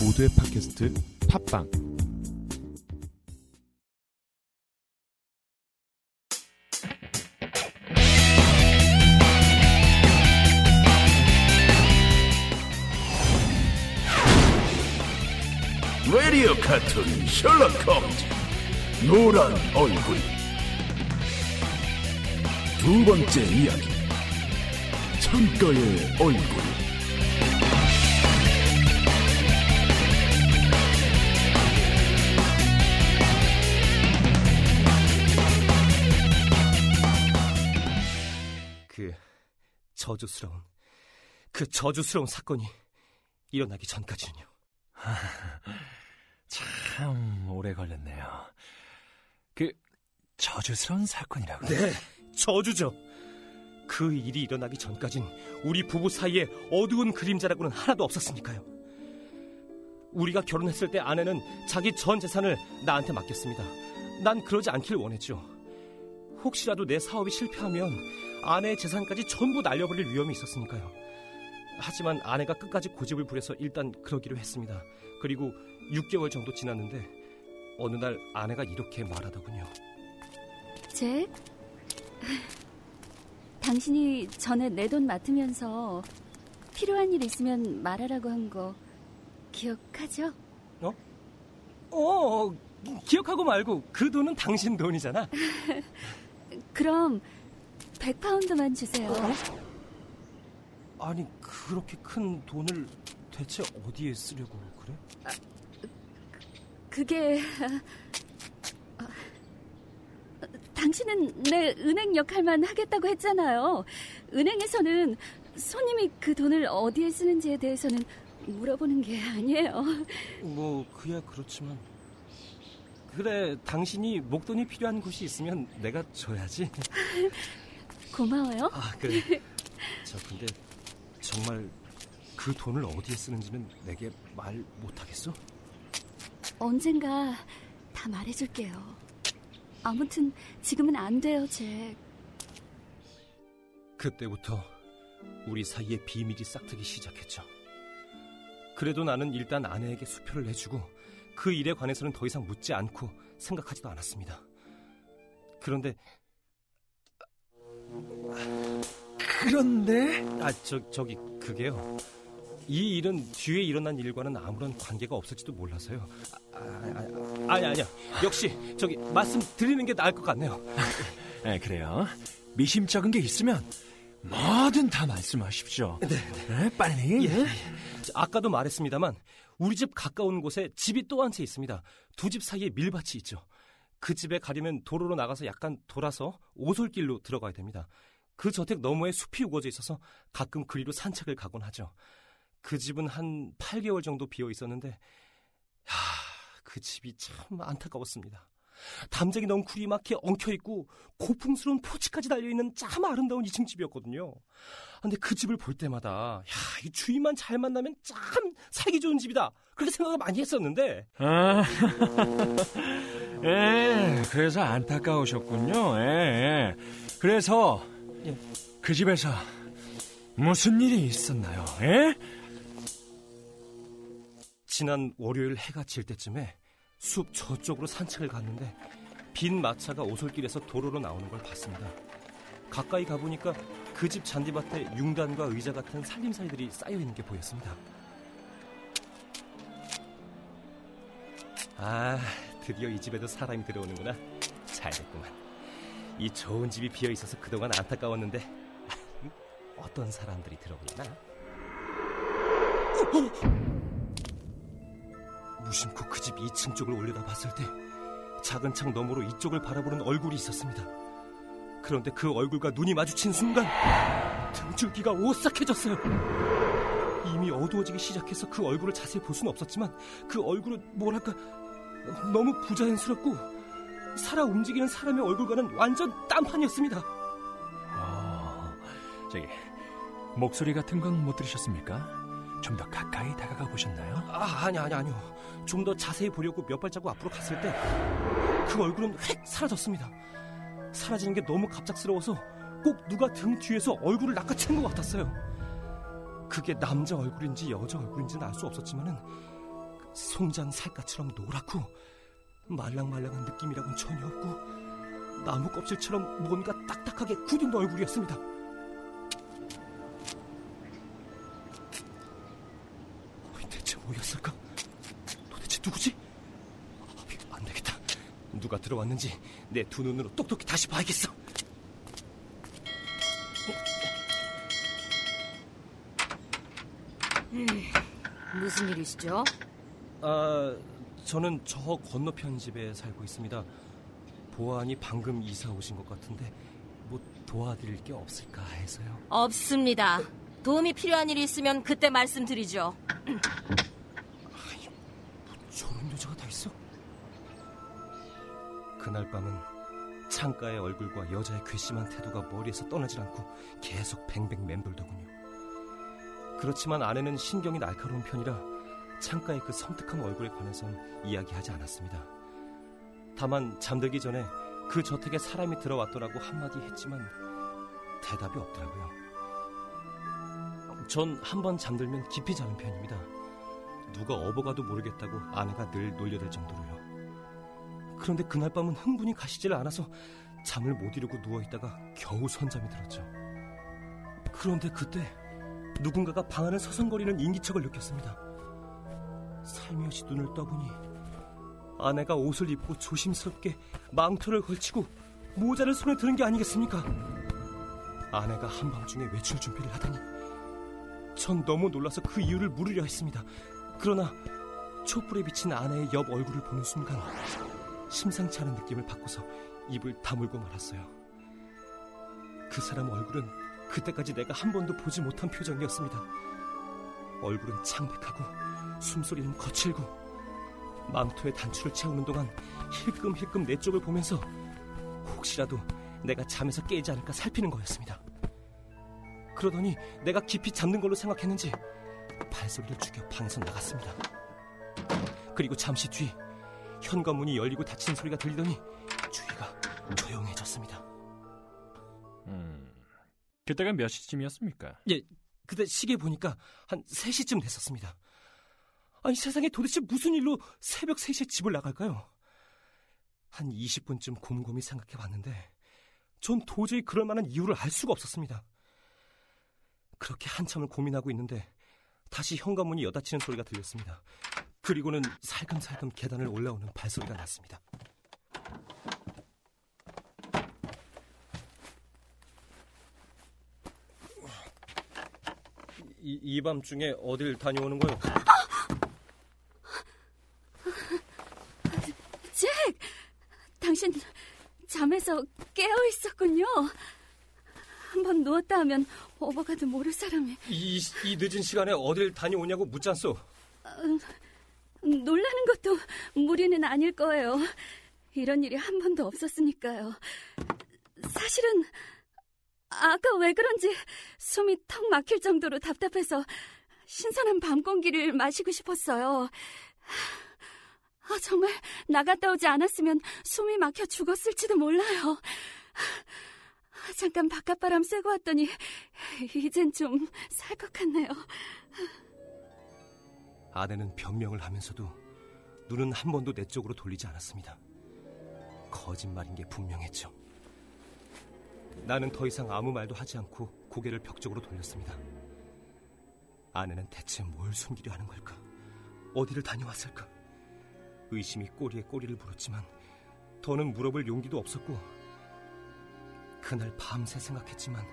모두의 팟캐스트 팟빵. 라디오 카툰 셜록 홈즈 노란 얼굴. 두 번째 이야기 창가의 얼굴 저주스러운 그 저주스러운 사건이 일어나기 전까지는요. 참 오래 걸렸네요. 그 저주스러운 사건이라고. 네, 저주죠. 그 일이 일어나기 전까진 우리 부부 사이에 어두운 그림자라고는 하나도 없었으니까요. 우리가 결혼했을 때 아내는 자기 전 재산을 나한테 맡겼습니다. 난 그러지 않길 원했죠. 혹시라도 내 사업이 실패하면 아내의 재산까지 전부 날려버릴 위험이 있었으니까요. 하지만 아내가 끝까지 고집을 부려서 일단 그러기로 했습니다. 그리고 6개월 정도 지났는데 어느 날 아내가 이렇게 말하더군요. 잭? 당신이 전에 내 돈 맡으면서 필요한 일 있으면 말하라고 한 거 기억하죠? 어, 기억하고 말고 그 돈은 당신 돈이잖아. 그럼 100파운드만 주세요. 아니 그렇게 큰 돈을 대체 어디에 쓰려고 그래? 그게 아, 당신은 내 은행 역할만 하겠다고 했잖아요. 은행에서는 손님이 그 돈을 어디에 쓰는지에 대해서는 물어보는 게 아니에요. 뭐 그야 그렇지만 그래 당신이 목돈이 필요한 곳이 있으면 내가 줘야지. 고마워요. 아 그래. 저 근데 정말 그 돈을 어디에 쓰는지는 내게 말 못하겠어? 언젠가 다 말해줄게요. 아무튼 지금은 안 돼요, 잭. 그때부터 우리 사이에 비밀이 싹트기 시작했죠. 그래도 나는 일단 아내에게 수표를 내주고 그 일에 관해서는 더 이상 묻지 않고 생각하지도 않았습니다. 그런데 그런데 아 저 저기 그게요. 이 일은 뒤에 일어난 일과는 아무런 관계가 없을지도 몰라서요. 아, 아, 아, 아 니 아니야. 역시 저기 말씀 드리는 게 나을 것 같네요. 네, 그래요. 미심쩍은 게 있으면 뭐든 다 말씀하십시오. 네, 빨리. 예. 자, 아까도 말했습니다만 우리 집 가까운 곳에 집이 또 한 채 있습니다. 두 집 사이에 밀밭이 있죠. 그 집에 가려면 도로로 나가서 약간 돌아서 오솔길로 들어가야 됩니다. 그 저택 너머에 숲이 우거져 있어서 가끔 그리로 산책을 가곤 하죠. 그 집은 한 8개월 정도 비어 있었는데, 야, 그 집이 참 안타까웠습니다. 담쟁이 넝쿨이 막혀 엉켜 있고 고풍스러운 포치까지 달려 있는 참 아름다운 2층 집이었거든요. 근데 그 집을 볼 때마다 야, 이 주인만 잘 만나면 참 살기 좋은 집이다. 그렇게 생각을 많이 했었는데 아, 예, 그래서 안타까우셨군요. 예, 예. 그래서 예. 그 집에서 무슨 일이 있었나요? 예? 지난 월요일 해가 질 때쯤에 숲 저쪽으로 산책을 갔는데 빈 마차가 오솔길에서 도로로 나오는 걸 봤습니다. 가까이 가보니까 그 집 잔디밭에 융단과 의자 같은 살림살이들이 쌓여 있는 게 보였습니다. 아, 드디어 이 집에도 사람이 들어오는구나. 잘 됐구만. 이 좋은 집이 비어 있어서 그동안 안타까웠는데 어떤 사람들이 들어오려나? 무심코 그 집 2층 쪽을 올려다 봤을 때 작은 창 너머로 이쪽을 바라보는 얼굴이 있었습니다. 그런데 그 얼굴과 눈이 마주친 순간 등줄기가 오싹해졌어요. 이미 어두워지기 시작해서 그 얼굴을 자세히 볼 수는 없었지만 그 얼굴은 뭐랄까 너무 부자연스럽고 살아 움직이는 사람의 얼굴과는 완전 딴판이었습니다. 어, 저기 목소리 같은 건 못 들으셨습니까? 좀 더 가까이 다가가 보셨나요? 아, 아니, 아니, 아니요. 좀 더 자세히 보려고 몇 발자국 앞으로 갔을 때 그 얼굴은 획 사라졌습니다. 사라지는 게 너무 갑작스러워서 꼭 누가 등 뒤에서 얼굴을 낚아챈 것 같았어요. 그게 남자 얼굴인지 여자 얼굴인지는 알 수 없었지만은 송장 살갗처럼 노랗고 말랑말랑한 느낌이라고는 전혀 없고 나무 껍질처럼 뭔가 딱딱하게 굳은 얼굴이었습니다. 뭐였을까? 도대체 누구지? 안 되겠다. 누가 들어왔는지 내 두 눈으로 똑똑히 다시 봐야겠어. 무슨 일이시죠? 아, 저는 저 건너편 집에 살고 있습니다. 보안이 방금 이사 오신 것 같은데 뭐 도와드릴 게 없을까 해서요. 없습니다. 도움이 필요한 일이 있으면 그때 말씀드리죠. 그날 밤은 창가의 얼굴과 여자의 괘씸한 태도가 머리에서 떠나질 않고 계속 뱅뱅 맴돌더군요. 그렇지만 아내는 신경이 날카로운 편이라 창가의 그 섬뜩한 얼굴에 관해선 이야기하지 않았습니다. 다만 잠들기 전에 그 저택에 사람이 들어왔더라고 한마디 했지만 대답이 없더라고요. 전 한 번 잠들면 깊이 자는 편입니다. 누가 업어가도 모르겠다고 아내가 늘 놀려댈 정도로요. 그런데 그날 밤은 흥분이 가시질 않아서 잠을 못 이루고 누워있다가 겨우 선잠이 들었죠. 그런데 그때 누군가가 방 안을 서성거리는 인기척을 느꼈습니다. 살며시 눈을 떠보니 아내가 옷을 입고 조심스럽게 망토를 걸치고 모자를 손에 드는 게 아니겠습니까? 아내가 한밤중에 외출 준비를 하다니 전 너무 놀라서 그 이유를 물으려 했습니다. 그러나 촛불에 비친 아내의 옆 얼굴을 보는 순간 심상치 않은 느낌을 받고서 입을 다물고 말았어요. 그 사람 얼굴은 그때까지 내가 한 번도 보지 못한 표정이었습니다. 얼굴은 창백하고 숨소리는 거칠고 망토에 단추를 채우는 동안 힐끔힐끔 내 쪽을 보면서 혹시라도 내가 잠에서 깨지 않을까 살피는 거였습니다. 그러더니 내가 깊이 잠든 걸로 생각했는지 발소리를 죽여 방에서 나갔습니다. 그리고 잠시 뒤 현관문이 열리고 닫히는 소리가 들리더니 주위가 조용해졌습니다. 음, 그때가 몇 시쯤이었습니까? 예, 그때 시계 보니까 한 3시쯤 됐었습니다. 아니 세상에 도대체 무슨 일로 새벽 3시에 집을 나갈까요? 한 20분쯤 곰곰이 생각해 봤는데 전 도저히 그럴 만한 이유를 알 수가 없었습니다. 그렇게 한참을 고민하고 있는데 다시 현관문이 여닫히는 소리가 들렸습니다. 그리고는 살금살금 계단을 올라오는 발소리가 났습니다. 이, 이 밤중에 어딜 다녀오는 거요? 잭! 당신 잠에서 깨어 있었군요. 한번 누웠다 하면 오버가도 모를 사람이 이, 이 늦은 시간에 어딜 다녀오냐고 묻잖소. 놀라는 것도 무리는 아닐 거예요. 이런 일이 한 번도 없었으니까요. 사실은 아까 왜 그런지 숨이 턱 막힐 정도로 답답해서 신선한 밤 공기를 마시고 싶었어요. 아, 정말 나갔다 오지 않았으면 숨이 막혀 죽었을지도 몰라요. 잠깐 바깥바람 쐬고 왔더니 이젠 좀 살 것 같네요. 아내는 변명을 하면서도 눈은 한 번도 내 쪽으로 돌리지 않았습니다. 거짓말인 게 분명했죠. 나는 더 이상 아무 말도 하지 않고 고개를 벽 쪽으로 돌렸습니다. 아내는 대체 뭘 숨기려 하는 걸까? 어디를 다녀왔을까? 의심이 꼬리에 꼬리를 물었지만 더는 물어볼 용기도 없었고 그날 밤새 생각했지만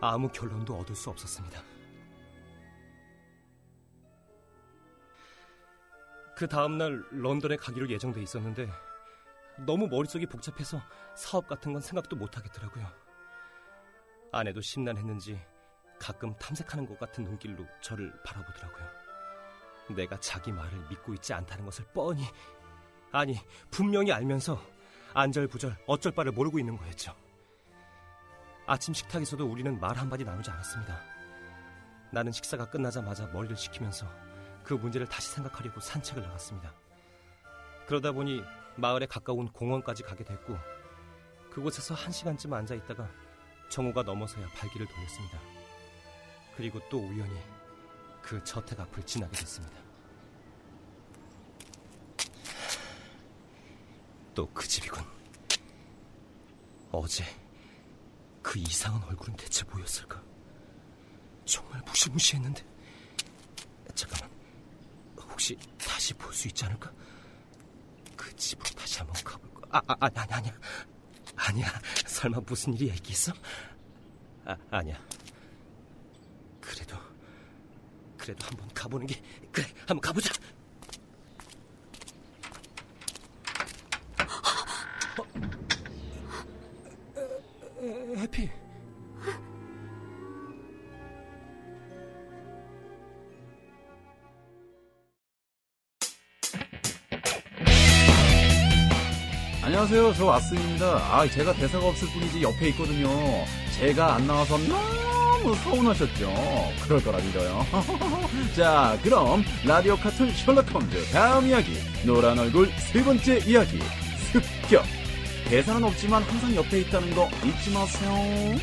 아무 결론도 얻을 수 없었습니다. 그 다음날 런던에 가기로 예정돼 있었는데 너무 머릿속이 복잡해서 사업 같은 건 생각도 못 하겠더라고요. 아내도 심란했는지 가끔 탐색하는 것 같은 눈길로 저를 바라보더라고요. 내가 자기 말을 믿고 있지 않다는 것을 뻔히 아니 분명히 알면서 안절부절 어쩔 바를 모르고 있는 거였죠. 아침 식탁에서도 우리는 말 한마디 나누지 않았습니다. 나는 식사가 끝나자마자 머리를 식히면서 그 문제를 다시 생각하려고 산책을 나갔습니다. 그러다 보니 마을에 가까운 공원까지 가게 됐고 그곳에서 한 시간쯤 앉아 있다가 정호가 넘어서야 발길을 돌렸습니다. 그리고 또 우연히 그 저택 앞을 지나게 됐습니다. 또 그 집이군. 어제 그 이상한 얼굴은 대체 뭐였을까? 정말 무시무시했는데. 잠깐만. 혹시 다시 볼 수 있지 않을까? 그 집으로 다시 한번 가볼까? 아, 아, 아니, 아니, 아니야. 아니야. 설마 무슨 일이 있겠어? 아, 아니야. 그래도, 그래도 한번 가보는 게, 그래, 한번 가보자. 어? 해피. 안녕하세요. 저 왓슨입니다. 아, 제가 대사가 없을 뿐이지 옆에 있거든요. 제가 안 나와서 너무 서운하셨죠? 그럴 거라 믿어요. 자, 그럼 라디오 카툰 셜록 홈즈 다음 이야기 노란 얼굴 세 번째 이야기 습격 대사는 없지만 항상 옆에 있다는 거 잊지 마세요.